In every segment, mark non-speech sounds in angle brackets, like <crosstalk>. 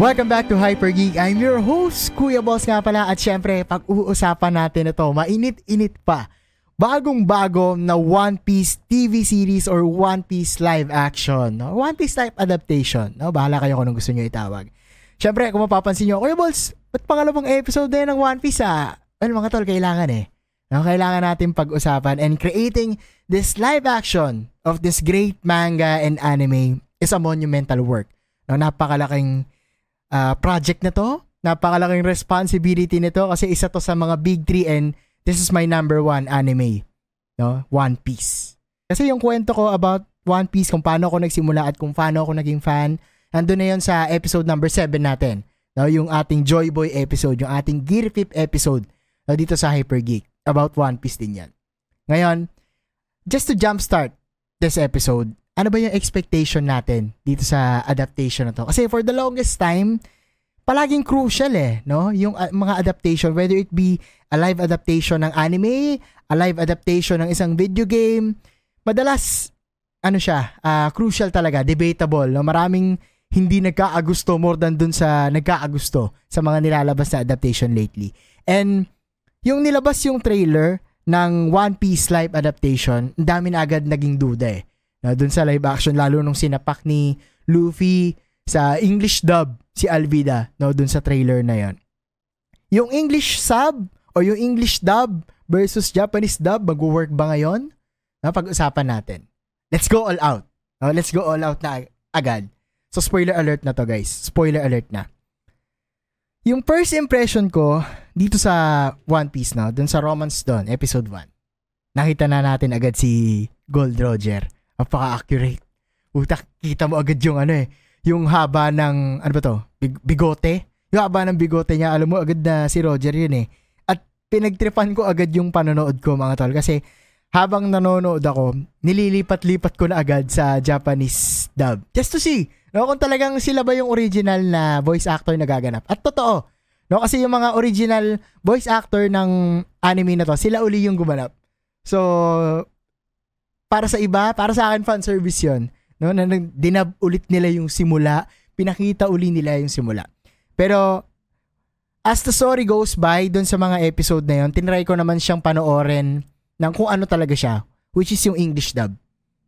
Welcome back to Hyper Geek. I'm your host, Kuya Boss nga pala. At syempre, pag-uusapan natin ito, mainit-init pa. Bagong-bago na One Piece TV series or One Piece live action. No? One Piece type adaptation. No? Bahala kayo kung anong gusto nyo itawag. Syempre, kung mapapansin nyo, Kuya Balls, ba't pangalawang episode din ng One Piece ah? Well, mga tol, kailangan eh. No, kailangan natin pag-usapan and creating this live action of this great manga and anime is a monumental work. No, napakalaking uh, project na to. Napakalaking responsibility nito kasi isa to sa mga big three and this is my number one anime. No? One Piece. Kasi yung kwento ko about One Piece, kung paano ako nagsimula at kung paano ako naging fan, Ando na yon sa episode number 7 natin. No, yung ating Joy Boy episode, yung ating Gear Pip episode no, dito sa Hyper Geek. About One Piece din yan. Ngayon, just to jumpstart this episode, ano ba yung expectation natin dito sa adaptation na to? Kasi for the longest time, palaging crucial eh, no? Yung uh, mga adaptation, whether it be a live adaptation ng anime, a live adaptation ng isang video game, madalas ano siya, uh, crucial talaga, debatable, no? Maraming hindi nagkaagusto more than dun sa nagkaagusto sa mga nilalabas na adaptation lately. And yung nilabas yung trailer ng One Piece live adaptation, dami na agad naging duda eh. Na dun sa live action lalo nung sinapak ni Luffy sa English dub si Alvida no dun sa trailer na yon. Yung English sub o yung English dub versus Japanese dub mag-work ba ngayon? Na pag-usapan natin. Let's go all out. No, let's go all out na agad. So spoiler alert na to guys. Spoiler alert na. Yung first impression ko dito sa One Piece na, dun sa Romance Dawn, episode 1. Nakita na natin agad si Gold Roger. Napaka-accurate. Utak, kita mo agad yung ano eh, yung haba ng, ano ba to, Big, bigote. Yung haba ng bigote niya, alam mo agad na si Roger yun eh. At pinagtripan ko agad yung panonood ko mga tol kasi habang nanonood ako, nililipat-lipat ko na agad sa Japanese dub. Just to see No, kung talagang sila ba yung original na voice actor na gaganap. At totoo. No, kasi yung mga original voice actor ng anime na to, sila uli yung gumanap. So, para sa iba, para sa akin fan service 'yon. No, na dinab ulit nila yung simula, pinakita uli nila yung simula. Pero as the story goes by doon sa mga episode na yon, tinry ko naman siyang panoorin ng kung ano talaga siya, which is yung English dub.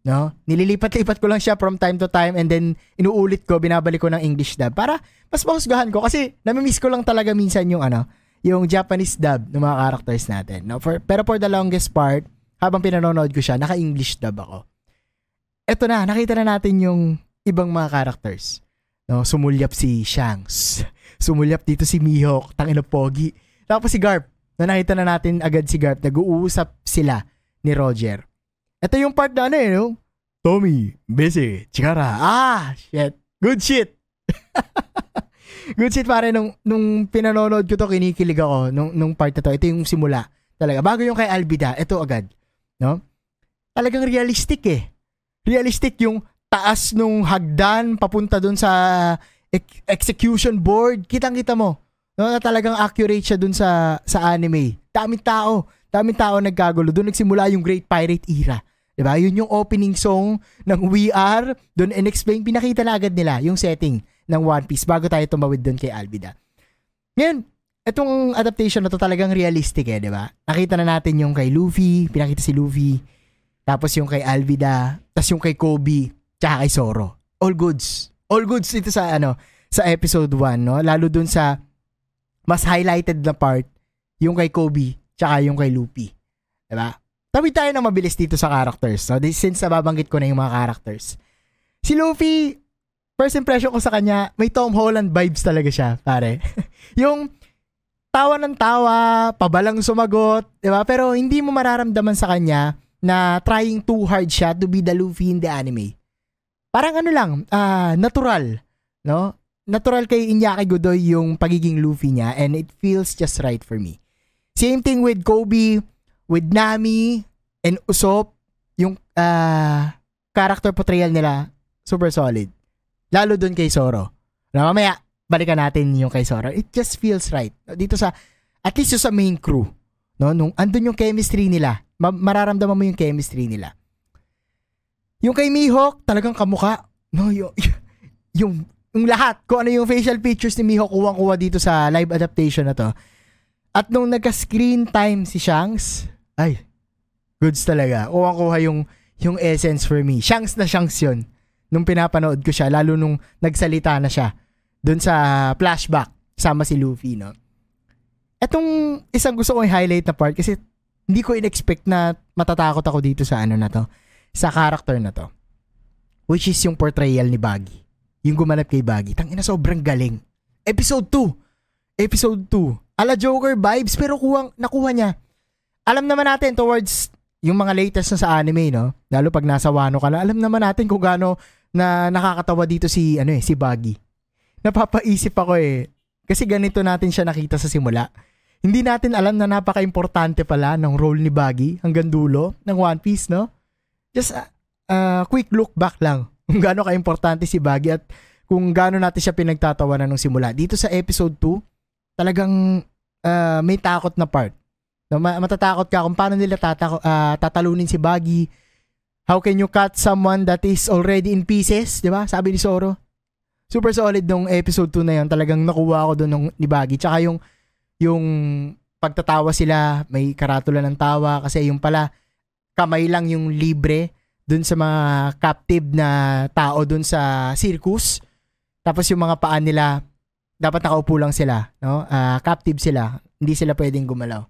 No? Nililipat-lipat ko lang siya from time to time and then inuulit ko, binabalik ko ng English dub para mas mahusgahan ko kasi nami-miss ko lang talaga minsan yung ano, yung Japanese dub ng mga characters natin. No? For, pero for the longest part, habang pinanonood ko siya, naka-English dub ako. Eto na, nakita na natin yung ibang mga characters. No, sumulyap si Shanks. <laughs> Sumulyap dito si Mihawk, tangina pogi. Tapos si Garp. No, nakita na natin agad si Garp. Nag-uusap sila ni Roger. Ito yung part na ano eh, no? Tommy, Bese, Chikara. Ah, shit. Good shit. <laughs> Good shit pare nung nung pinanonood ko to kinikilig ako nung nung part na to. Ito yung simula talaga. Bago yung kay Albida, ito agad, no? Talagang realistic eh. Realistic yung taas nung hagdan papunta dun sa ex- execution board. Kitang-kita mo. No, na talagang accurate siya dun sa sa anime. Daming tao, daming tao nagkagulo. Doon nagsimula yung Great Pirate Era. Diba? Yun yung opening song ng We Are. Doon in-explain, pinakita na agad nila yung setting ng One Piece bago tayo tumawid doon kay Albida. Ngayon, itong adaptation na to talagang realistic eh, di ba? Nakita na natin yung kay Luffy, pinakita si Luffy, tapos yung kay Alvida, tapos yung kay Kobe, tsaka kay Zoro. All goods. All goods ito sa ano, sa episode 1, no? Lalo dun sa mas highlighted na part, yung kay Kobe, tsaka yung kay Luffy. Diba? Tawid tayo na mabilis dito sa characters. So, this, since nababanggit ko na yung mga characters. Si Luffy, first impression ko sa kanya, may Tom Holland vibes talaga siya, pare. <laughs> yung tawa ng tawa, pabalang sumagot, di ba? Pero hindi mo mararamdaman sa kanya na trying too hard siya to be the Luffy in the anime. Parang ano lang, uh, natural, no? Natural kay Inyaki Godoy yung pagiging Luffy niya and it feels just right for me. Same thing with Kobe, with Nami and Usopp, yung uh, character portrayal nila, super solid. Lalo dun kay Zoro. Na mamaya, balikan natin yung kay Zoro. It just feels right. Dito sa, at least sa main crew. No? Nung andun yung chemistry nila, ma- mararamdaman mo yung chemistry nila. Yung kay Mihawk, talagang kamuka. No, yung, <laughs> yung yung lahat, kung ano yung facial features ni Miho kuwang-kuha dito sa live adaptation na to. At nung nagka-screen time si Shanks, ay, goods talaga. Kuwang-kuha yung, yung essence for me. Shanks na Shanks yun. Nung pinapanood ko siya, lalo nung nagsalita na siya dun sa flashback, sama si Luffy, no? Etong isang gusto kong highlight na part kasi hindi ko in-expect na matatakot ako dito sa ano na to, sa character na to. Which is yung portrayal ni Baggy. Yung gumanap kay Baggy. Tangina sobrang galing. Episode 2. Episode 2. Ala Joker vibes pero kuwang, nakuha niya. Alam naman natin towards yung mga latest na sa anime, no? Lalo pag nasa Wano ka na, alam naman natin kung gaano na nakakatawa dito si, ano eh, si Baggy. Napapaisip ako eh. Kasi ganito natin siya nakita sa simula hindi natin alam na napaka-importante pala ng role ni Baggy hanggang dulo ng One Piece, no? Just a uh, uh, quick look back lang <laughs> kung gaano ka-importante si Baggy at kung gaano natin siya pinagtatawanan nung simula. Dito sa episode 2, talagang uh, may takot na part. No, matatakot ka kung paano nila tatako, uh, tatalunin si Baggy. How can you cut someone that is already in pieces, 'di ba? Sabi ni Zoro. Super solid nung episode 2 na 'yon. Talagang nakuha ako doon ni Baggy. Tsaka yung yung pagtatawa sila, may karatula ng tawa kasi yung pala kamay lang yung libre dun sa mga captive na tao dun sa circus. Tapos yung mga paan nila dapat nakaupo lang sila, no? Uh, captive sila, hindi sila pwedeng gumalaw.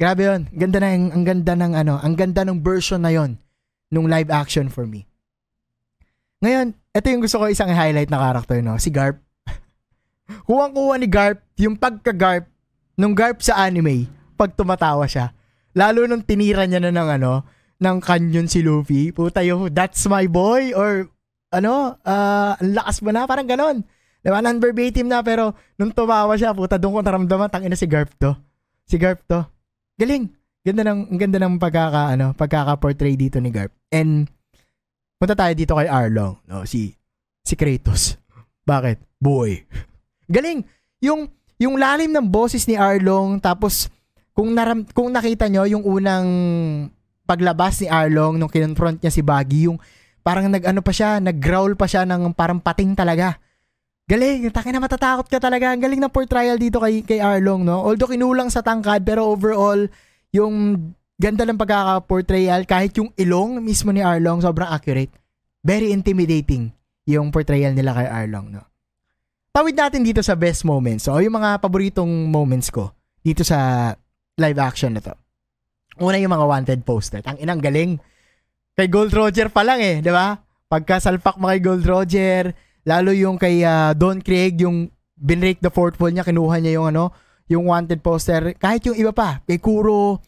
Grabe 'yon. Ganda na ang, ang ganda ng ano, ang ganda ng version na 'yon nung live action for me. Ngayon, ito yung gusto ko isang highlight na character, no? Si Garp. <laughs> Kuwang-kuha ni Garp, yung pagka-Garp nung Garp sa anime, pag tumatawa siya, lalo nung tinira niya na ng ano, ng canyon si Luffy, puta yung, that's my boy, or ano, uh, lakas mo na, parang ganon. Diba, non-verbatim na, pero nung tumawa siya, puta, doon ko naramdaman, tangina si Garp to. Si Garp to. Galing. Ganda ng, ganda ng pagkaka, ano, pagkaka-portray dito ni Garp. And, punta tayo dito kay Arlong, no, si, si Kratos. Bakit? Boy. <laughs> Galing. Yung, yung lalim ng boses ni Arlong tapos kung naram, kung nakita nyo yung unang paglabas ni Arlong nung kinonfront niya si Baggy yung parang nag-ano pa siya, nag-growl pa siya ng parang pating talaga. Galing, taki na matatakot ka talaga. Ang galing ng portrayal dito kay, kay Arlong, no? Although kinulang sa tangkad, pero overall, yung ganda ng pagkaka-portrayal, kahit yung ilong mismo ni Arlong, sobrang accurate. Very intimidating yung portrayal nila kay Arlong, no? tawid natin dito sa best moments. So, yung mga paboritong moments ko dito sa live action na to. Una yung mga wanted poster. Ang inang galing. Kay Gold Roger pa lang eh, di ba? Pagkasalpak mo kay Gold Roger, lalo yung kay uh, Don Craig, yung binrake the fourth wall niya, kinuha niya yung ano, yung wanted poster. Kahit yung iba pa, kay Kuro,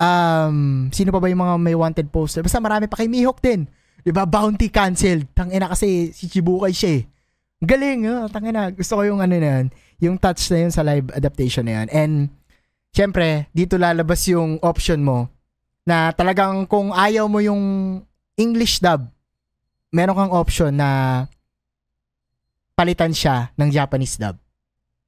um, sino pa ba yung mga may wanted poster? Basta marami pa kay Mihawk din. Di ba? Bounty canceled. Tangina kasi si Chibukai siya eh. Galing, oh, tangin na. Gusto ko yung ano na yun, yung touch na yun sa live adaptation na yun. And, syempre, dito lalabas yung option mo na talagang kung ayaw mo yung English dub, meron kang option na palitan siya ng Japanese dub.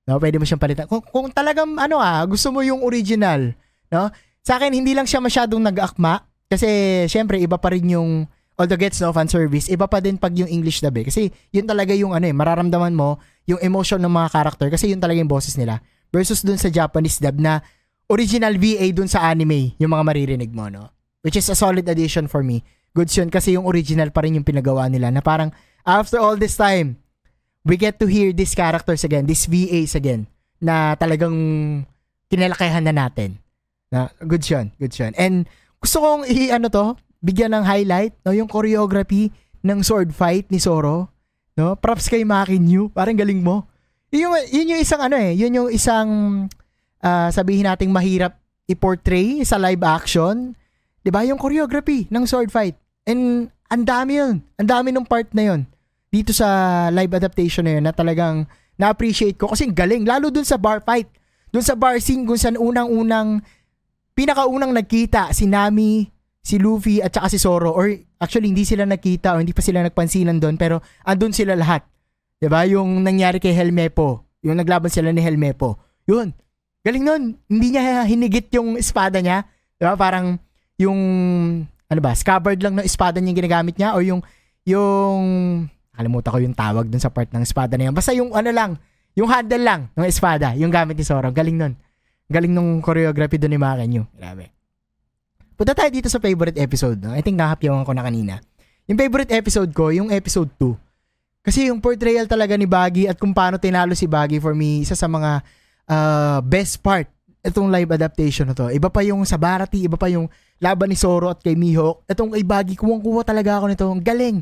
No, pwede mo siyang palitan. Kung, kung talagang ano ah, gusto mo yung original, no? Sa akin hindi lang siya masyadong nag-akma kasi syempre iba pa rin yung although gets no fan service, iba pa din pag yung English dub eh. Kasi yun talaga yung ano eh, mararamdaman mo yung emotion ng mga character kasi yun talaga yung boses nila. Versus dun sa Japanese dub na original VA dun sa anime yung mga maririnig mo, no? Which is a solid addition for me. Goods yun kasi yung original pa rin yung pinagawa nila na parang after all this time, we get to hear these characters again, these VAs again, na talagang kinalakihan na natin. Na, good yun, good yun. And gusto kong i-ano to, bigyan ng highlight, no, yung choreography ng sword fight ni Zoro, no? Props kay Maki New, parang galing mo. Yun yung, yun yung isang ano eh, yun yung isang uh, sabihin nating mahirap i-portray sa live action. 'Di ba? Yung choreography ng sword fight. And ang dami yun. Ang dami ng part na yun. Dito sa live adaptation na yun na talagang na-appreciate ko kasi galing. Lalo dun sa bar fight. Dun sa bar scene kung saan unang-unang pinakaunang nagkita si Nami, si Luffy at saka si Zoro or actually hindi sila nakita o hindi pa sila nagpansinan doon pero andun sila lahat. 'Di ba? Yung nangyari kay Helmepo, yung naglaban sila ni Helmepo. 'Yun. Galing nun. Hindi niya hinigit yung espada niya. 'Di ba? Parang yung ano ba, scabbard lang ng espada niya ginagamit niya o yung yung Nakalimutan ko yung tawag dun sa part ng espada na yan. Basta yung ano lang, yung handle lang ng espada, yung gamit ni Zoro. Galing nun. Galing nung choreography doon ni Makenyu. Grabe. Punta tayo dito sa favorite episode. No? I think nakapyawan ko na kanina. Yung favorite episode ko, yung episode 2. Kasi yung portrayal talaga ni Baggy at kung paano tinalo si Baggy for me, isa sa mga uh, best part itong live adaptation na to. Iba pa yung sa Barati, iba pa yung laban ni Zoro at kay Mihawk. Itong kay Baggy, kuwang-kuwa talaga ako nito. Ang galing.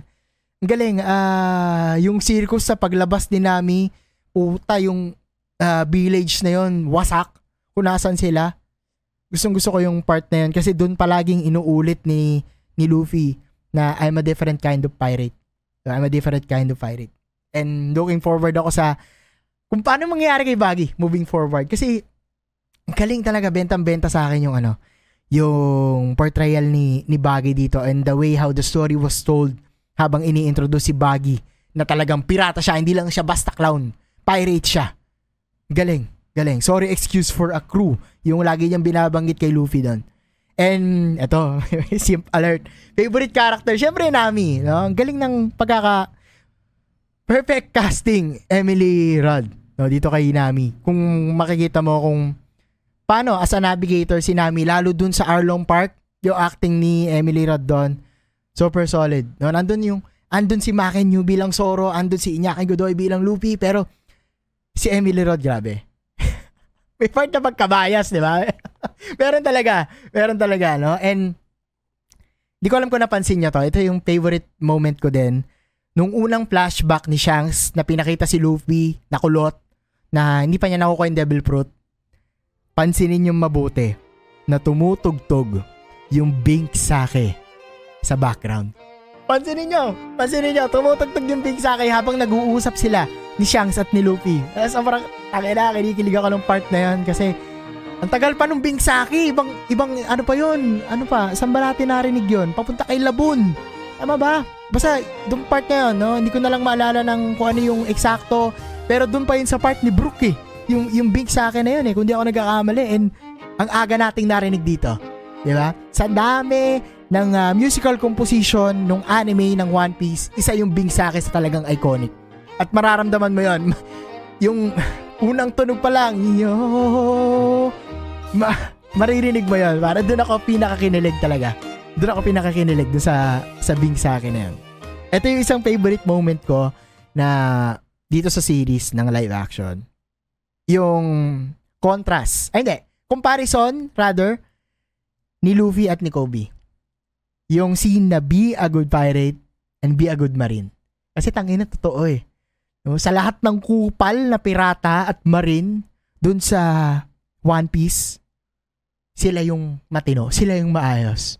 Ang galing. Uh, yung circus sa paglabas ni Nami, puta yung uh, village na yon wasak kung nasan sila. Gustong gusto ko yung part na yun kasi doon palaging inuulit ni ni Luffy na I'm a different kind of pirate. So, I'm a different kind of pirate. And looking forward ako sa kung paano mangyayari kay Baggy moving forward. Kasi galing talaga bentang-benta sa akin yung ano, yung portrayal ni ni Baggy dito and the way how the story was told habang ini-introduce si Baggy na talagang pirata siya, hindi lang siya basta clown. Pirate siya. Galing. Galing. Sorry excuse for a crew. Yung lagi niyang binabanggit kay Luffy doon. And eto, <laughs> simp alert. Favorite character, syempre Nami. No? Ang galing ng pagkaka perfect casting Emily Rudd no dito kay Nami. Kung makikita mo kung paano as a navigator si Nami lalo dun sa Arlong Park, yung acting ni Emily Rudd doon, super solid. No, nandun yung andun si Makenyu bilang Zoro, andun si Iñaki Godoy bilang Luffy, pero si Emily Rudd grabe may part na pagkabayas, di ba? <laughs> meron talaga. Meron talaga, no? And, di ko alam kung napansin niya to. Ito yung favorite moment ko din. Nung unang flashback ni Shanks na pinakita si Luffy na kulot, na hindi pa niya nakukuha yung Devil Fruit, pansinin yung mabuti na tumutugtog yung Bink Sake sa background. Pansinin nyo, pansinin nyo, tumutugtog yung Bink Sake habang nag-uusap sila ni Shanks at ni Luffy. Uh, sobrang, tangin na, kinikilig ako ng part na yan kasi ang tagal pa nung Bingsaki, ibang, ibang, ano pa yun, ano pa, saan ba natin narinig yun? Papunta kay Labun. Tama ba? Basta, doon part na yun, no? Hindi ko na lang maalala ng kung ano yung eksakto, pero doon pa yun sa part ni Brook eh. Yung, yung Bingsaki na yun eh, kung di ako nagkakamali. And, ang aga nating narinig dito. Di ba? Sa dami ng uh, musical composition nung anime ng One Piece, isa yung Bingsaki sa talagang iconic. At mararamdaman mo yon <laughs> Yung unang tunog pa lang, yo, ma, maririnig mo yon Para doon ako pinakakinilig talaga. Doon ako pinakakinilig doon sa, sa Bing sa akin na yun. Ito yung isang favorite moment ko na dito sa series ng live action. Yung contrast. Ay, hindi. Comparison, rather, ni Luffy at ni Kobe. Yung scene na be a good pirate and be a good marine. Kasi tangina totoo eh. No, sa lahat ng kupal na pirata at marine dun sa One Piece, sila yung matino, sila yung maayos.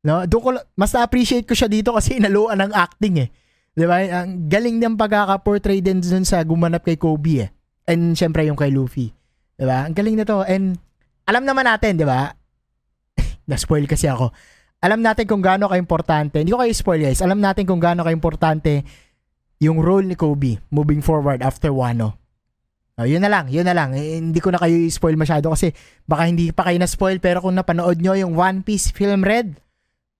No, doon ko mas na-appreciate ko siya dito kasi inaluan ng acting eh. 'Di ba? Ang galing niyang pagkaka-portray din dun sa gumanap kay Kobe eh. And syempre yung kay Luffy. 'Di ba? Ang galing nito and alam naman natin, 'di ba? <laughs> Na-spoil kasi ako. Alam natin kung gaano ka-importante. Hindi ko kayo spoil guys. Alam natin kung gaano ka-importante yung role ni Kobe moving forward after Wano. Oh, yun na lang, yun na lang. Eh, hindi ko na kayo i-spoil masyado kasi baka hindi pa kayo na-spoil pero kung napanood nyo yung One Piece Film Red,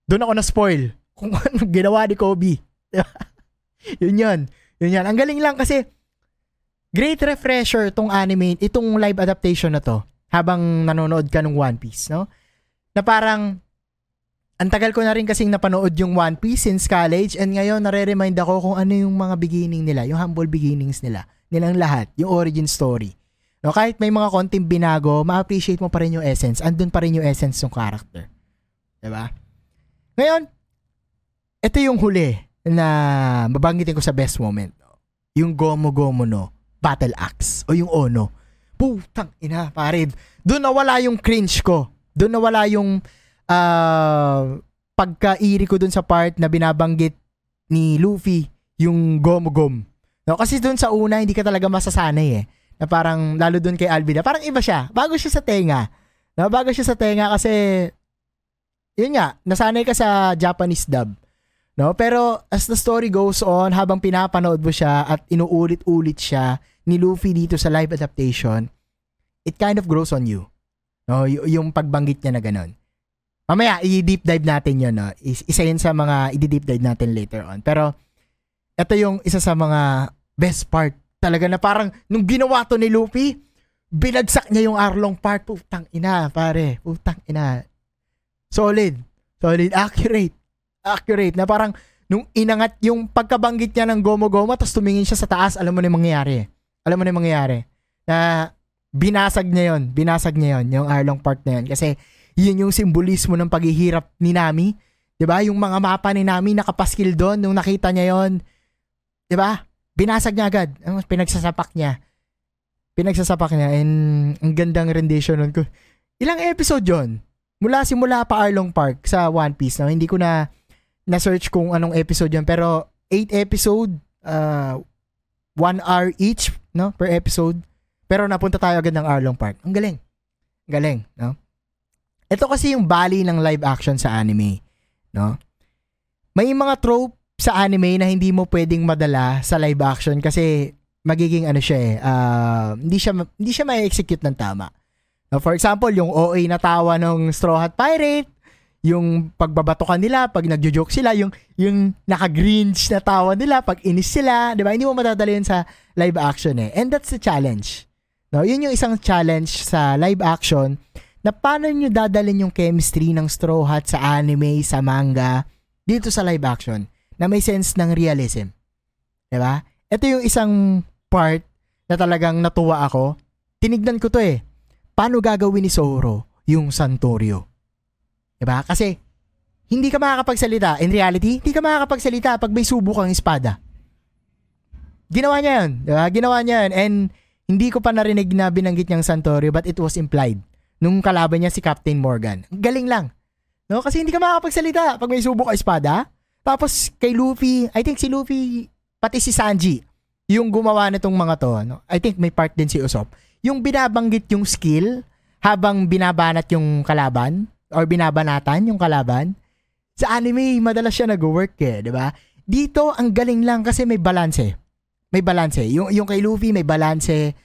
doon ako na-spoil <laughs> kung ano ginawa ni Kobe. <laughs> yun yun. Yun yan. Ang galing lang kasi great refresher tong anime, itong live adaptation na to habang nanonood ka ng One Piece, no? Na parang ang tagal ko na rin kasing napanood yung One Piece since college and ngayon nare-remind ako kung ano yung mga beginning nila, yung humble beginnings nila, nilang lahat, yung origin story. No, kahit may mga konting binago, ma-appreciate mo pa rin yung essence. Andun pa rin yung essence ng character. 'Di ba? Ngayon, ito yung huli na babanggitin ko sa best moment. Yung Gomo Gomo no Battle Axe o yung Ono. Putang ina, pare. Doon nawala yung cringe ko. Doon nawala yung uh, pagka-iri ko dun sa part na binabanggit ni Luffy yung gom-gom. No, kasi dun sa una, hindi ka talaga masasanay eh. Na parang, lalo dun kay Alvida, parang iba siya. Bago siya sa tenga. No, bago siya sa tenga kasi, yun nga, nasanay ka sa Japanese dub. No? Pero as the story goes on, habang pinapanood mo siya at inuulit-ulit siya ni Luffy dito sa live adaptation, it kind of grows on you. No? Y- yung pagbanggit niya na ganun. Mamaya, i-deep dive natin yun. No? Is- isa yun sa mga i-deep dive natin later on. Pero, ito yung isa sa mga best part. Talaga na parang nung ginawa to ni Luffy, binagsak niya yung Arlong part. Putang ina, pare. Putang ina. Solid. Solid. Accurate. Accurate. Na parang nung inangat yung pagkabanggit niya ng Gomo-Gomo tapos tumingin siya sa taas, alam mo na yung mangyayari. Alam mo na yung mangyayari. Na binasag niya yon Binasag niya yon yung Arlong part na yon Kasi yun yung simbolismo ng paghihirap ni Nami. 'Di ba? Yung mga mapa ni Nami nakapaskil doon nung nakita niya yon 'Di ba? Binasag niya agad. Pinagsasapak niya. Pinagsasapak niya and ang gandang rendition nun ko. Ilang episode yon Mula simula pa Arlong Park sa One Piece. No? Hindi ko na na-search kung anong episode yon pero 8 episode, uh, 1 hour each no per episode. Pero napunta tayo agad ng Arlong Park. Ang galing. Galing, no? Ito kasi yung bali ng live action sa anime, no? May mga trope sa anime na hindi mo pwedeng madala sa live action kasi magiging ano siya eh, uh, hindi siya hindi siya ma-execute ng tama. Now, for example, yung OA na tawa ng Straw Hat Pirate, yung pagbabatokan nila pag nagjo-joke sila, yung yung naka-grinch na tawa nila pag inis sila, 'di ba? Hindi mo madadala yun sa live action eh. And that's the challenge. No, yun yung isang challenge sa live action na paano nyo dadalhin yung chemistry ng Straw Hat sa anime, sa manga, dito sa live action na may sense ng realism. ba? Ito yung isang part na talagang natuwa ako. Tinignan ko to eh. Paano gagawin ni Zoro yung Santorio? ba? Kasi hindi ka makakapagsalita. In reality, hindi ka makakapagsalita pag may subo kang espada. Ginawa niya yun. Diba? Ginawa niya yun. And hindi ko pa narinig na binanggit niyang Santorio but it was implied nung kalaban niya si Captain Morgan. Galing lang. No? Kasi hindi ka makakapagsalita pag may subo ka espada. Tapos kay Luffy, I think si Luffy, pati si Sanji, yung gumawa nitong mga to, no? I think may part din si Usopp. Yung binabanggit yung skill habang binabanat yung kalaban or binabanatan yung kalaban. Sa anime, madalas siya nag-work eh, di ba? Dito, ang galing lang kasi may balance eh. May balance eh. Yung, yung kay Luffy, may balance eh.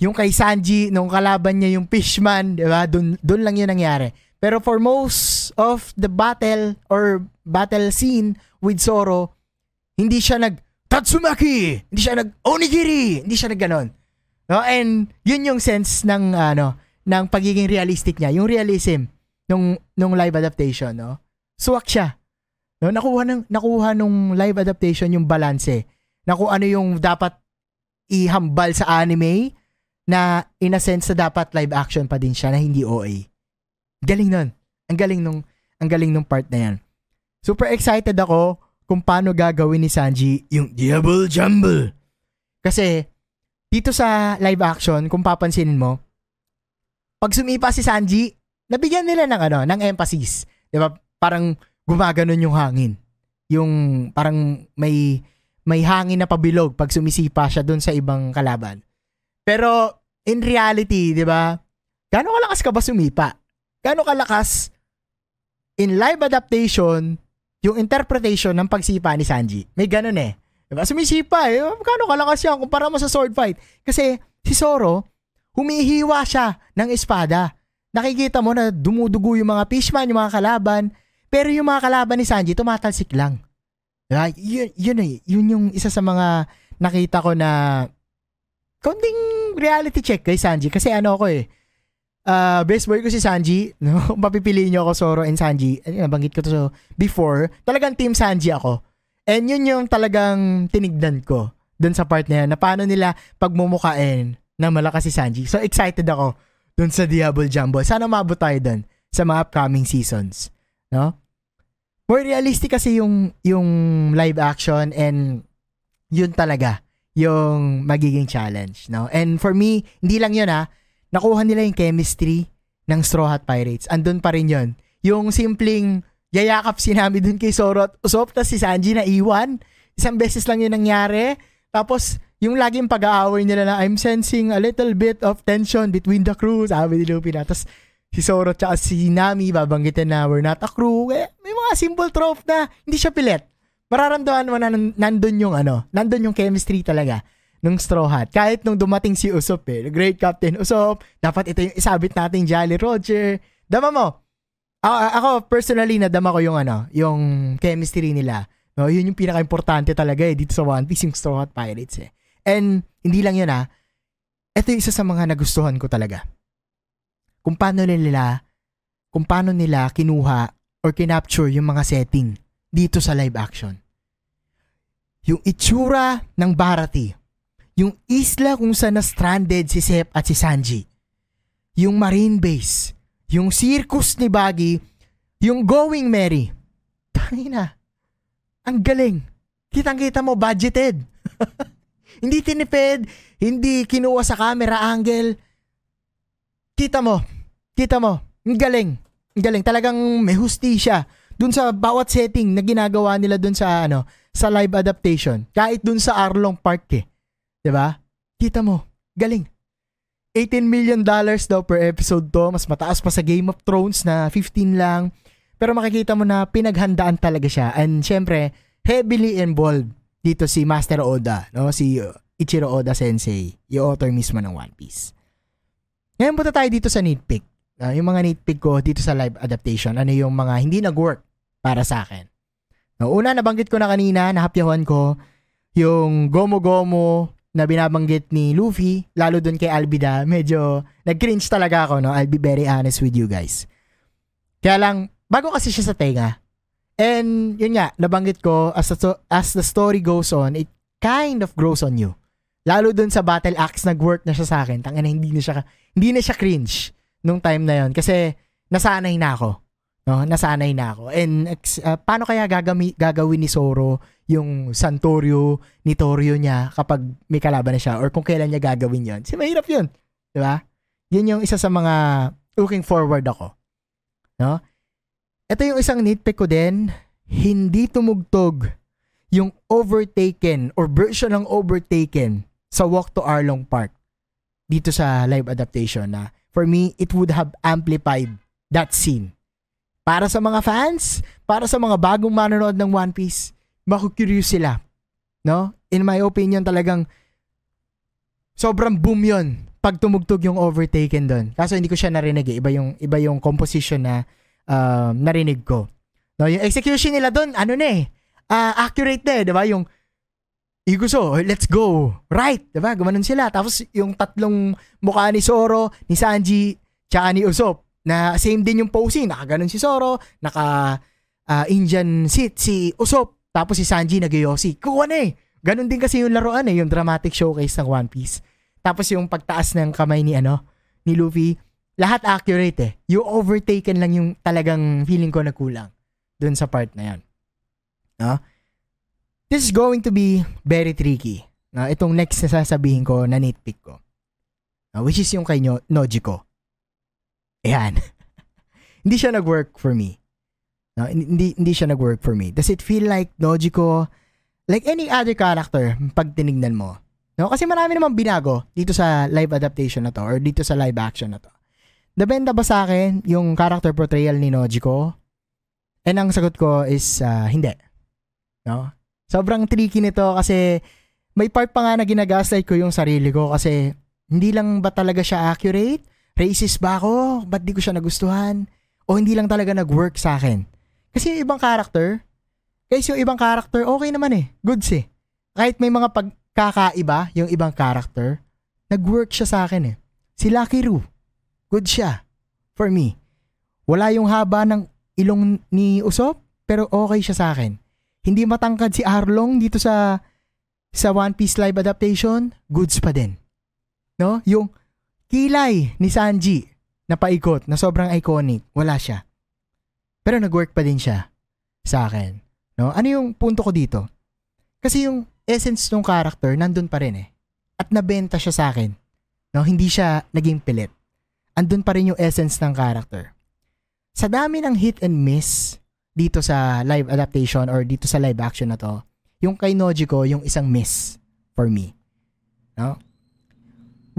Yung kay Sanji, nung kalaban niya yung Fishman, di ba? Doon, doon lang yun nangyari. Pero for most of the battle or battle scene with Zoro, hindi siya nag Tatsumaki! Hindi siya nag Onigiri! Hindi siya nag ganon. No? And yun yung sense ng ano ng pagiging realistic niya, yung realism nung nung live adaptation, no? Suwak siya. No, nakuha ng nakuha nung live adaptation yung balance na kung ano yung dapat ihambal sa anime na in a sense na dapat live action pa din siya na hindi OA. Galing nun. Ang galing nung ang galing nung part na yan. Super excited ako kung paano gagawin ni Sanji yung Diablo Jumble. Kasi dito sa live action, kung papansinin mo, pag sumipa si Sanji, nabigyan nila ng ano, ng emphasis. 'Di ba? Parang gumaganon yung hangin. Yung parang may may hangin na pabilog pag sumisipa siya doon sa ibang kalaban. Pero in reality, 'di ba? Gaano kalakas ka ba sumipa? Gaano kalakas in live adaptation yung interpretation ng pagsipa ni Sanji? May ganun eh. Diba? Sumisipa eh. Gaano kalakas yan kumpara mo sa sword fight? Kasi si Zoro, humihiwa siya ng espada. Nakikita mo na dumudugo yung mga fishman, yung mga kalaban. Pero yung mga kalaban ni Sanji, tumatalsik lang. Diba? Yun, yun eh. Yun yung isa sa mga nakita ko na konting reality check kay Sanji. Kasi ano ako eh uh, best boy ko si Sanji, <laughs> no? Papipiliin niyo ako Soro and Sanji, ay, nabanggit ko to so, before, talagang team Sanji ako. And yun yung talagang tinignan ko dun sa part na yan, na paano nila pagmumukain na malakas si Sanji. So excited ako dun sa Diablo Jumbo. Sana mabot tayo dun sa mga upcoming seasons. No? More realistic kasi yung, yung live action and yun talaga yung magiging challenge. No? And for me, hindi lang yun ha, nakuha nila yung chemistry ng Straw Hat Pirates. Andun pa rin yon Yung simpleng yayakap si Nami dun kay Zoro at Usopp, tapos si Sanji na iwan. Isang beses lang yun nangyari. Tapos, yung laging pag-aaway nila na I'm sensing a little bit of tension between the crew, sabi ni Luffy na. Tapos, si Zoro at si Nami babanggitin na we're not a crew. Eh, may mga simple trope na hindi siya pilit. Mararamdaman mo na nandun yung ano, nandun yung chemistry talaga nung Straw Hat. Kahit nung dumating si Usopp eh, great Captain Usopp, dapat ito yung isabit nating Jolly Roger. Dama mo. Ako, ako personally nadama ko yung ano, yung chemistry nila No, yun yung pinaka-importante talaga eh dito sa One Piece yung Straw Hat Pirates eh. And hindi lang yun ah. Ito yung isa sa mga nagustuhan ko talaga. Kung paano nila kung paano nila kinuha or kinapture yung mga setting dito sa live action. Yung itsura ng Barati, yung isla kung saan na stranded si Sep at si Sanji, yung marine base, yung circus ni Baggy, yung Going Merry. Tangina, ang galing. Kitang-kita mo, budgeted. <laughs> hindi tinipid, hindi kinuha sa camera angle. Kita mo, kita mo, ang galing. Ang galing, talagang may hustisya dun sa bawat setting na ginagawa nila dun sa ano, sa live adaptation. Kahit dun sa Arlong Park eh. 'Di ba? Kita mo, galing. 18 million dollars daw per episode to, mas mataas pa sa Game of Thrones na 15 lang. Pero makikita mo na pinaghandaan talaga siya. And syempre, heavily involved dito si Master Oda, no? Si Ichiro Oda Sensei, yung author mismo ng One Piece. Ngayon punta tayo dito sa nitpick. Uh, yung mga nitpick ko dito sa live adaptation, ano yung mga hindi nag-work para sa akin. No, una, nabanggit ko na kanina, nahapyawan ko, yung Gomo-Gomo na binabanggit ni Luffy, lalo dun kay Albida, medyo nag-cringe talaga ako, no? I'll be very honest with you guys. Kaya lang, bago kasi siya sa tenga, And yun nga, nabanggit ko, as the, as the story goes on, it kind of grows on you. Lalo dun sa battle axe, nag-work na siya sa akin. Tangina, hindi na siya, hindi na siya cringe nung time na yon Kasi nasanay na ako. No? Nasanay na ako. And uh, paano kaya gagami, gagawin ni Zoro yung Santorio ni Torio niya kapag may kalaban na siya or kung kailan niya gagawin yon Kasi mahirap yun. Di ba? Yun yung isa sa mga looking forward ako. No? Ito yung isang nitpick ko din, hindi tumugtog yung overtaken or version ng overtaken sa Walk to Arlong Park dito sa live adaptation na for me, it would have amplified that scene. Para sa mga fans, para sa mga bagong manonood ng One Piece, makukurious sila. No? In my opinion, talagang sobrang boom yon pag tumugtog yung overtaken doon. Kaso hindi ko siya narinig eh. Iba yung, iba yung composition na um, narinig ko. No, yung execution nila doon, ano na eh, uh, accurate na eh, di ba? Yung Iguso, let's go. Right, 'di ba? Gumanon sila. Tapos yung tatlong mukha ni Zoro, ni Sanji, tsaka ni Usopp na same din yung posing. Nakaganon si Zoro, naka uh, Indian seat si Usopp, tapos si Sanji nagyoyosi. Kuha na eh. Ganon din kasi yung laruan eh, yung dramatic showcase ng One Piece. Tapos yung pagtaas ng kamay ni ano, ni Luffy, lahat accurate eh. Yung overtaken lang yung talagang feeling ko na kulang dun sa part na yan. No? This is going to be very tricky. No? Itong next na sasabihin ko na nitpick ko. No? Which is yung kay Nojiko. Ayan. <laughs> hindi siya nag-work for me. No? Hindi, hindi siya nag-work for me. Does it feel like Nojiko, like any other character, pag tinignan mo, No? Kasi marami namang binago dito sa live adaptation na to or dito sa live action na to. Nabenta ba sa akin yung character portrayal ni Nojiko? And ang sagot ko is uh, hindi. No? Sobrang tricky nito kasi may part pa nga na ginagaslight ko yung sarili ko kasi hindi lang ba talaga siya accurate? Racist ba ako? Ba't di ko siya nagustuhan? O hindi lang talaga nag-work sa akin? Kasi yung ibang character, guys, yung ibang character, okay naman eh. Goods eh. Kahit may mga pagkakaiba yung ibang character, nag-work siya sa akin eh. Si Lucky Roo, good siya for me. Wala yung haba ng ilong ni Usop, pero okay siya sa akin. Hindi matangkad si Arlong dito sa sa One Piece live adaptation, goods pa din. No? Yung kilay ni Sanji na paikot, na sobrang iconic, wala siya. Pero nag-work pa din siya sa akin. No? Ano yung punto ko dito? Kasi yung essence ng character nandun pa rin eh. At nabenta siya sa akin. No? Hindi siya naging pilit andun pa rin yung essence ng character. Sa dami ng hit and miss dito sa live adaptation or dito sa live action na to, yung kay Nojiko, yung isang miss for me. No?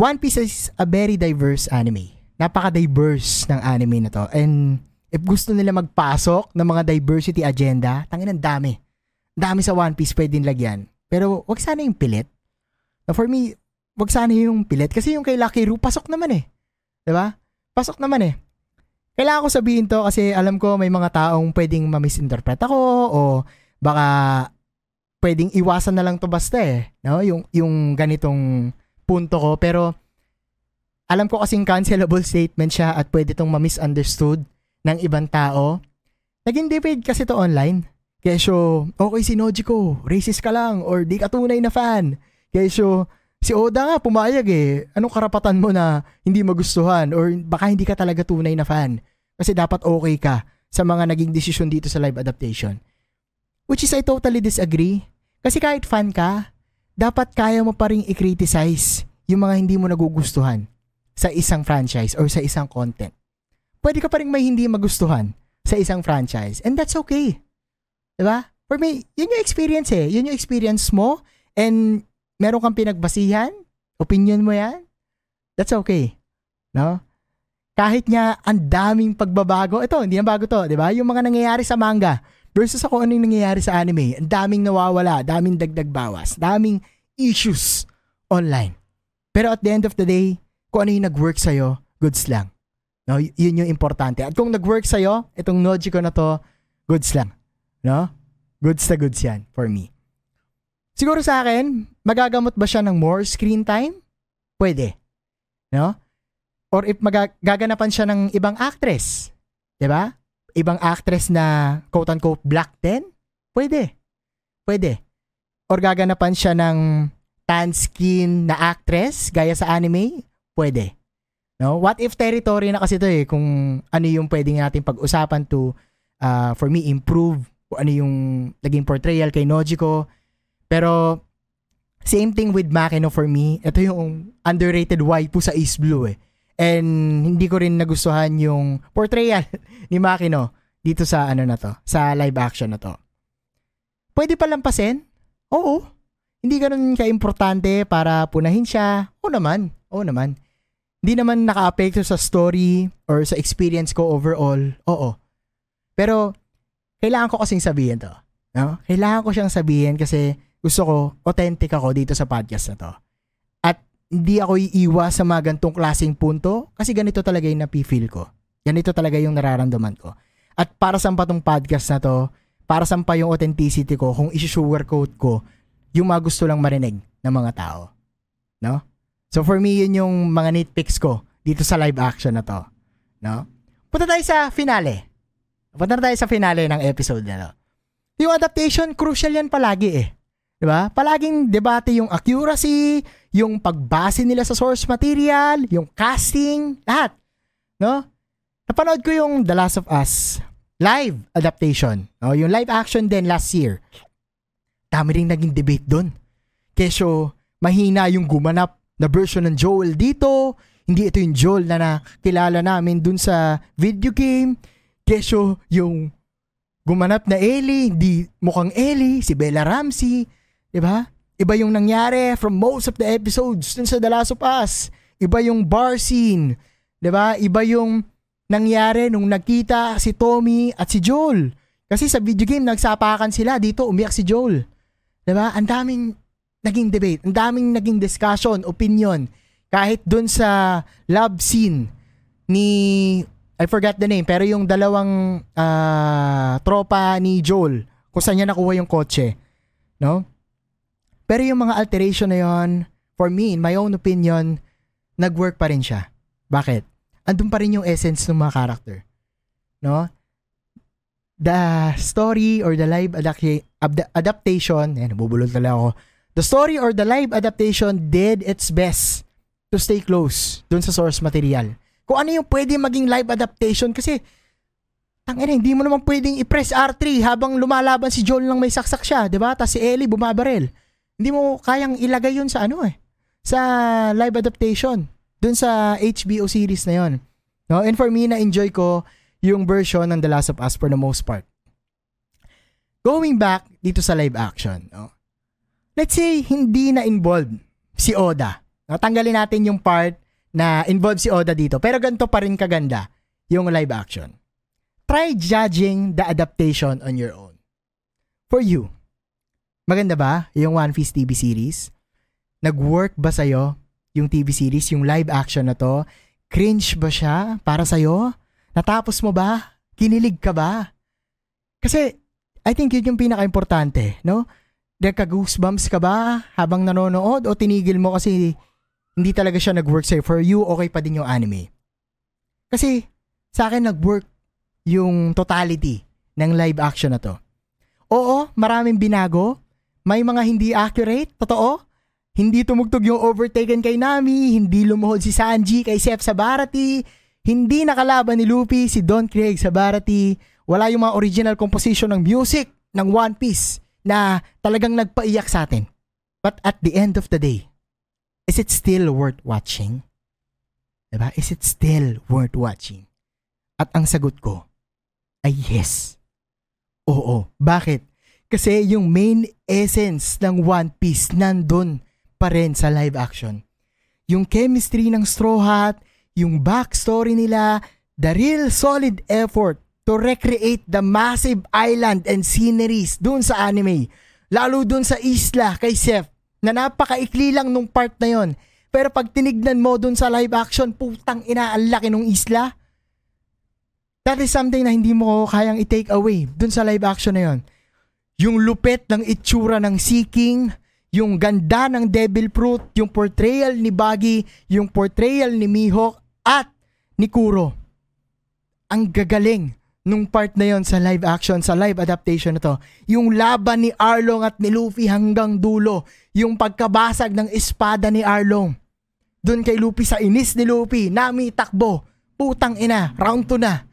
One Piece is a very diverse anime. Napaka-diverse ng anime na to. And if gusto nila magpasok ng mga diversity agenda, tangin ang dami. Dami sa One Piece pwedeng lagyan. Pero wag sana yung pilit. Now for me, wag sana yung pilit. Kasi yung kay Lucky Roo, pasok naman eh. ba? Pasok naman eh. Kailangan ko sabihin to kasi alam ko may mga taong pwedeng ma-misinterpret ako o baka pwedeng iwasan na lang to basta eh, no? Yung yung ganitong punto ko pero alam ko kasing cancelable statement siya at pwede tong ma-misunderstood ng ibang tao. Naging debate kasi to online. Kesyo, okay si Noji ko, racist ka lang or di ka tunay na fan. Kesyo, si Oda nga pumayag eh. Anong karapatan mo na hindi magustuhan or baka hindi ka talaga tunay na fan? Kasi dapat okay ka sa mga naging desisyon dito sa live adaptation. Which is I totally disagree. Kasi kahit fan ka, dapat kaya mo pa rin i-criticize yung mga hindi mo nagugustuhan sa isang franchise or sa isang content. Pwede ka pa rin may hindi magustuhan sa isang franchise and that's okay. 'Di ba? For me, yun yung experience eh. Yun yung experience mo and meron kang pinagbasihan, opinion mo yan, that's okay. No? Kahit nga ang daming pagbabago, ito, hindi na bago to, di ba? Yung mga nangyayari sa manga versus ako ano yung nangyayari sa anime, ang daming nawawala, daming dagdag bawas, daming issues online. Pero at the end of the day, kung ano yung nag-work sa'yo, goods lang. No? Yun yung importante. At kung nag-work sa'yo, itong Noji ko na to, goods lang. No? Goods na goods yan for me. Siguro sa akin, magagamot ba siya ng more screen time? Pwede. No? Or if magaganapan siya ng ibang actress. 'Di ba? Ibang actress na quote-unquote black din? Pwede. Pwede. Or gaganapan siya ng tan skin na actress gaya sa anime? pwede. No? What if territory na kasi to eh kung ano yung pwedeng natin pag-usapan to uh, for me improve kung ano yung naging portrayal kay Nojiko. Pero same thing with Makino for me. Ito yung underrated waifu sa East Blue eh. And hindi ko rin nagustuhan yung portrayal <laughs> ni Makino dito sa ano na to, sa live action na to. Pwede pa lampasin? Oo. Hindi ganun ka-importante para punahin siya. Oo naman. Oo naman. Hindi naman naka-apekto sa story or sa experience ko overall. Oo. Pero, kailangan ko kasing sabihin to. No? Kailangan ko siyang sabihin kasi gusto ko, authentic ako dito sa podcast na to. At hindi ako iiwas sa mga gantong klaseng punto kasi ganito talaga yung napifeel ko. Ganito talaga yung nararamdaman ko. At para sa pa tong podcast na to, para sa pa yung authenticity ko, kung isi-sugarcoat ko, yung mga gusto lang marinig ng mga tao. No? So for me, yun yung mga nitpicks ko dito sa live action na to. No? Punta tayo sa finale. Punta tayo sa finale ng episode na to. Yung adaptation, crucial yan palagi eh. Di ba? Palaging debate yung accuracy, yung pagbase nila sa source material, yung casting, lahat. No? Napanood ko yung The Last of Us live adaptation. No? Yung live action din last year. Dami rin naging debate doon. Kesyo, mahina yung gumanap na version ng Joel dito. Hindi ito yung Joel na nakilala namin dun sa video game. Kesyo yung gumanap na Ellie, hindi mukhang Ellie, si Bella Ramsey. ba? Diba? Iba yung nangyari from most of the episodes dun sa The Last of Us. Iba yung bar scene. ba? Diba? Iba yung nangyari nung nagkita si Tommy at si Joel. Kasi sa video game, nagsapakan sila. Dito, umiyak si Joel. ba? Diba? Ang daming naging debate, ang daming naging discussion, opinion, kahit dun sa love scene ni I forgot the name, pero yung dalawang uh, tropa ni Joel, kung saan niya nakuha yung kotse, no? Pero yung mga alteration na yon, for me, in my own opinion, nag-work pa rin siya. Bakit? Andun pa rin yung essence ng mga character. No? The story or the live adapta- adaptation, eh, nabubulol talaga ako, The story or the live adaptation did its best to stay close dun sa source material. Kung ano yung pwede maging live adaptation kasi tangina, hindi mo naman pwedeng i-press R3 habang lumalaban si Joel lang may saksak siya, 'di ba? Tapos si Ellie bumabarel. Hindi mo kayang ilagay yun sa ano eh, sa live adaptation dun sa HBO series na yon. No? And for me na enjoy ko yung version ng The Last of Us for the most part. Going back dito sa live action, no? let's say hindi na involved si Oda. Tanggalin natin yung part na involved si Oda dito. Pero ganito pa rin kaganda yung live action. Try judging the adaptation on your own. For you, maganda ba yung One Piece TV series? Nag-work ba sa'yo yung TV series, yung live action na to? Cringe ba siya para sa'yo? Natapos mo ba? Kinilig ka ba? Kasi I think yun yung pinaka-importante, no? Nagka-goosebumps ka ba habang nanonood o tinigil mo kasi hindi talaga siya nag-work sa'yo. For you, okay pa din yung anime. Kasi sa akin nag-work yung totality ng live action na to. Oo, maraming binago. May mga hindi accurate, totoo. Hindi tumugtog yung overtaken kay Nami, hindi lumuhod si Sanji kay Seth Sabarati, hindi nakalaban ni Luffy si Don Craig Sabarati, wala yung mga original composition ng music ng One Piece na talagang nagpaiyak sa atin. But at the end of the day, is it still worth watching? Diba? Is it still worth watching? At ang sagot ko ay yes. Oo. Bakit? Kasi yung main essence ng One Piece nandun pa rin sa live action. Yung chemistry ng Straw Hat, yung backstory nila, the real solid effort to recreate the massive island and sceneries dun sa anime. Lalo dun sa isla kay Seth na napakaikli lang nung part na yon. Pero pag tinignan mo dun sa live action, putang ina, ang laki nung isla. That is something na hindi mo kayang i-take away dun sa live action na yon. Yung lupet ng itsura ng Sea King, yung ganda ng Devil Fruit, yung portrayal ni Buggy, yung portrayal ni Mihawk at ni Kuro. Ang gagaling nung part na yon sa live action, sa live adaptation na to. Yung laban ni Arlong at ni Luffy hanggang dulo. Yung pagkabasag ng espada ni Arlong. Doon kay Luffy sa inis ni Luffy, Nami takbo. Putang ina, round 2 na.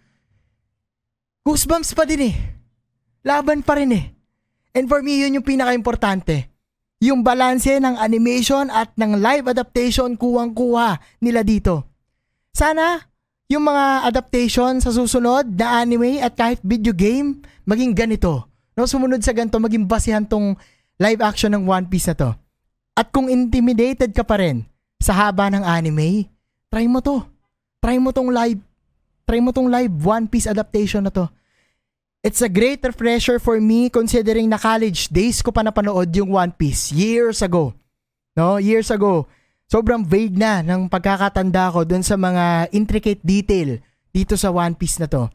Goosebumps pa din eh. Laban pa rin eh. And for me, yun yung pinaka-importante yung balanse ng animation at ng live adaptation kuwang-kuha nila dito. Sana yung mga adaptation sa susunod na anime at kahit video game maging ganito. No, sumunod sa ganito maging basihan tong live action ng One Piece na to. At kung intimidated ka pa rin sa haba ng anime, try mo to. Try mo tong live try mo tong live One Piece adaptation na to. It's a great refresher for me considering na college days ko pa napanood yung One Piece years ago. No, years ago. Sobrang vague na ng pagkakatanda ko dun sa mga intricate detail dito sa One Piece na to.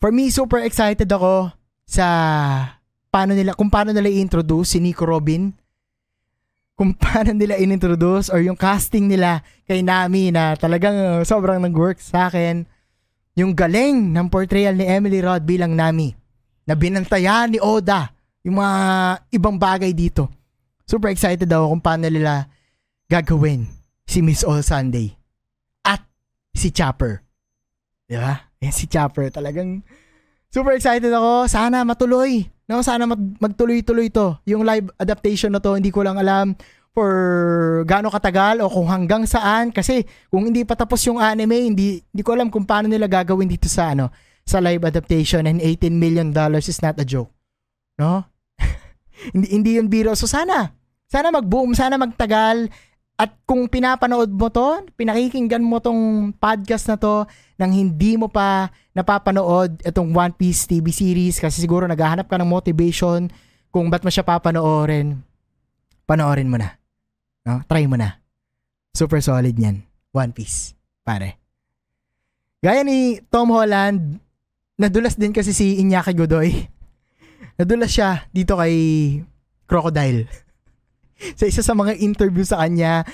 For me, super excited ako sa paano nila, kung paano nila i-introduce si Nico Robin. Kung <laughs> paano nila i-introduce or yung casting nila kay Nami na talagang sobrang nag-work sa akin yung galing ng portrayal ni Emily Rod bilang Nami na binantayan ni Oda yung mga ibang bagay dito. Super excited ako kung paano nila gagawin si Miss All Sunday at si Chopper. Di ba? Yan si Chopper. Talagang super excited ako. Sana matuloy. No, sana mag- magtuloy-tuloy to. Yung live adaptation na to, hindi ko lang alam for gaano katagal o kung hanggang saan. Kasi kung hindi pa tapos yung anime hindi hindi ko alam kung paano nila gagawin dito sa ano sa live adaptation. And 18 million dollars is not a joke. No? <laughs> Hindi hindi yun biro. So sana sana mag-boom sana magtagal. At kung pinapanood mo to pinakikinggan mo tong podcast na to nang hindi mo pa napapanood itong One Piece TV series kasi siguro naghahanap ka ng motivation kung ba't mo siya papanoorin panoorin mo na No? Try mo na. Super solid niyan. One Piece. Pare. Gaya ni Tom Holland, nadulas din kasi si Iñaki Godoy. <laughs> Nadulas siya dito kay Crocodile. <laughs> sa isa sa mga interview sa kanya.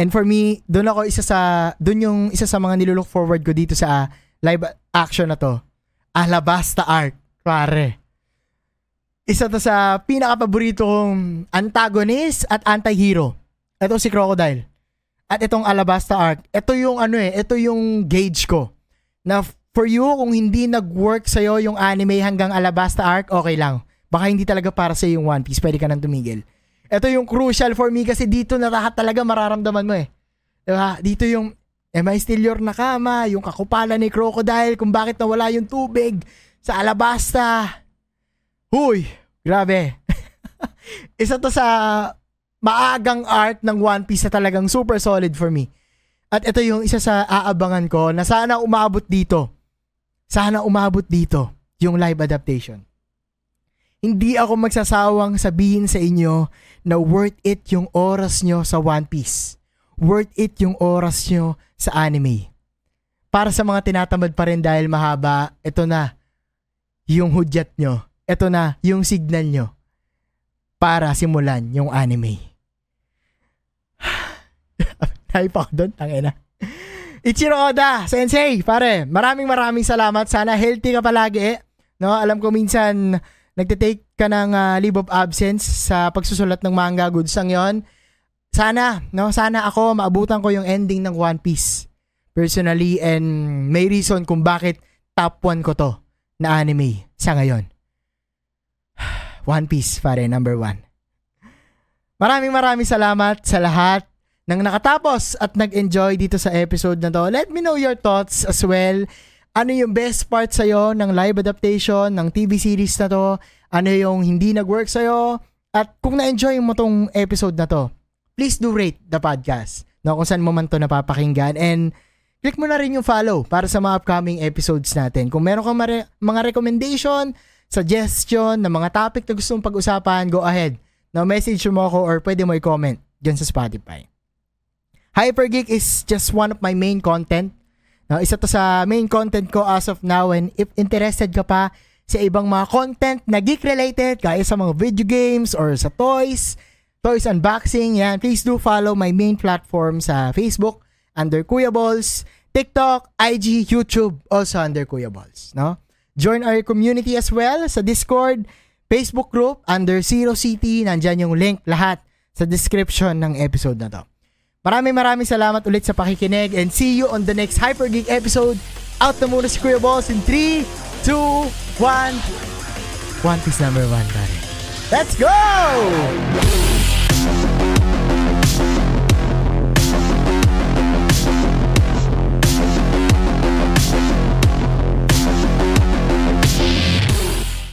And for me, doon ako isa sa, doon yung isa sa mga nilulook forward ko dito sa live action na to. Alabasta Arc, pare. Isa to sa pinaka-paborito kong antagonist at anti-hero ito si Crocodile. At itong Alabasta Arc, ito yung ano eh, ito yung gauge ko. Na for you, kung hindi nag-work sa'yo yung anime hanggang Alabasta Arc, okay lang. Baka hindi talaga para sa yung One Piece, pwede ka nang tumigil. Ito yung crucial for me kasi dito na lahat talaga mararamdaman mo eh. Diba? Dito yung Am I still your nakama? Yung kakupalan ni Crocodile, kung bakit nawala yung tubig sa Alabasta. Huy, grabe. <laughs> Isa to sa maagang art ng One Piece na talagang super solid for me. At ito yung isa sa aabangan ko na sana umabot dito. Sana umabot dito yung live adaptation. Hindi ako magsasawang sabihin sa inyo na worth it yung oras nyo sa One Piece. Worth it yung oras nyo sa anime. Para sa mga tinatamad pa rin dahil mahaba, ito na yung hudyat nyo. ito na yung signal nyo para simulan yung anime. Hype ako doon, tangina. Ichiro Oda, sensei, pare, maraming maraming salamat. Sana healthy ka palagi. No, alam ko minsan nagte-take ka ng uh, leave of absence sa pagsusulat ng manga goods ang 'yon. Sana, no, sana ako maabutan ko yung ending ng One Piece personally and may reason kung bakit top 1 ko to na anime sa ngayon. <sighs> One Piece, pare, number 1. Maraming maraming salamat sa lahat ng nakatapos at nag-enjoy dito sa episode na to. Let me know your thoughts as well. Ano yung best part sa'yo ng live adaptation ng TV series na to? Ano yung hindi nag-work sa'yo? At kung na-enjoy mo tong episode na to, please do rate the podcast. No, kung saan mo man to napapakinggan. And click mo na rin yung follow para sa mga upcoming episodes natin. Kung meron kang mare- mga recommendation, suggestion na mga topic na gusto mong pag-usapan, go ahead. No, message mo ako or pwede mo i-comment dyan sa Spotify. Hypergeek is just one of my main content. No, isa to sa main content ko as of now and if interested ka pa sa ibang mga content na geek related, kaya sa mga video games or sa toys, toys unboxing, yan, please do follow my main platform sa Facebook under Kuya Balls, TikTok, IG, YouTube, also under Kuya Balls, no? Join our community as well sa Discord, Facebook group under Zero City, nandyan yung link lahat sa description ng episode na to. Maraming maraming salamat ulit sa pakikinig and see you on the next Hyper Geek episode. Out na muna si Kuya Balls in 3, 2, 1. One Piece number 1, pare. Let's go!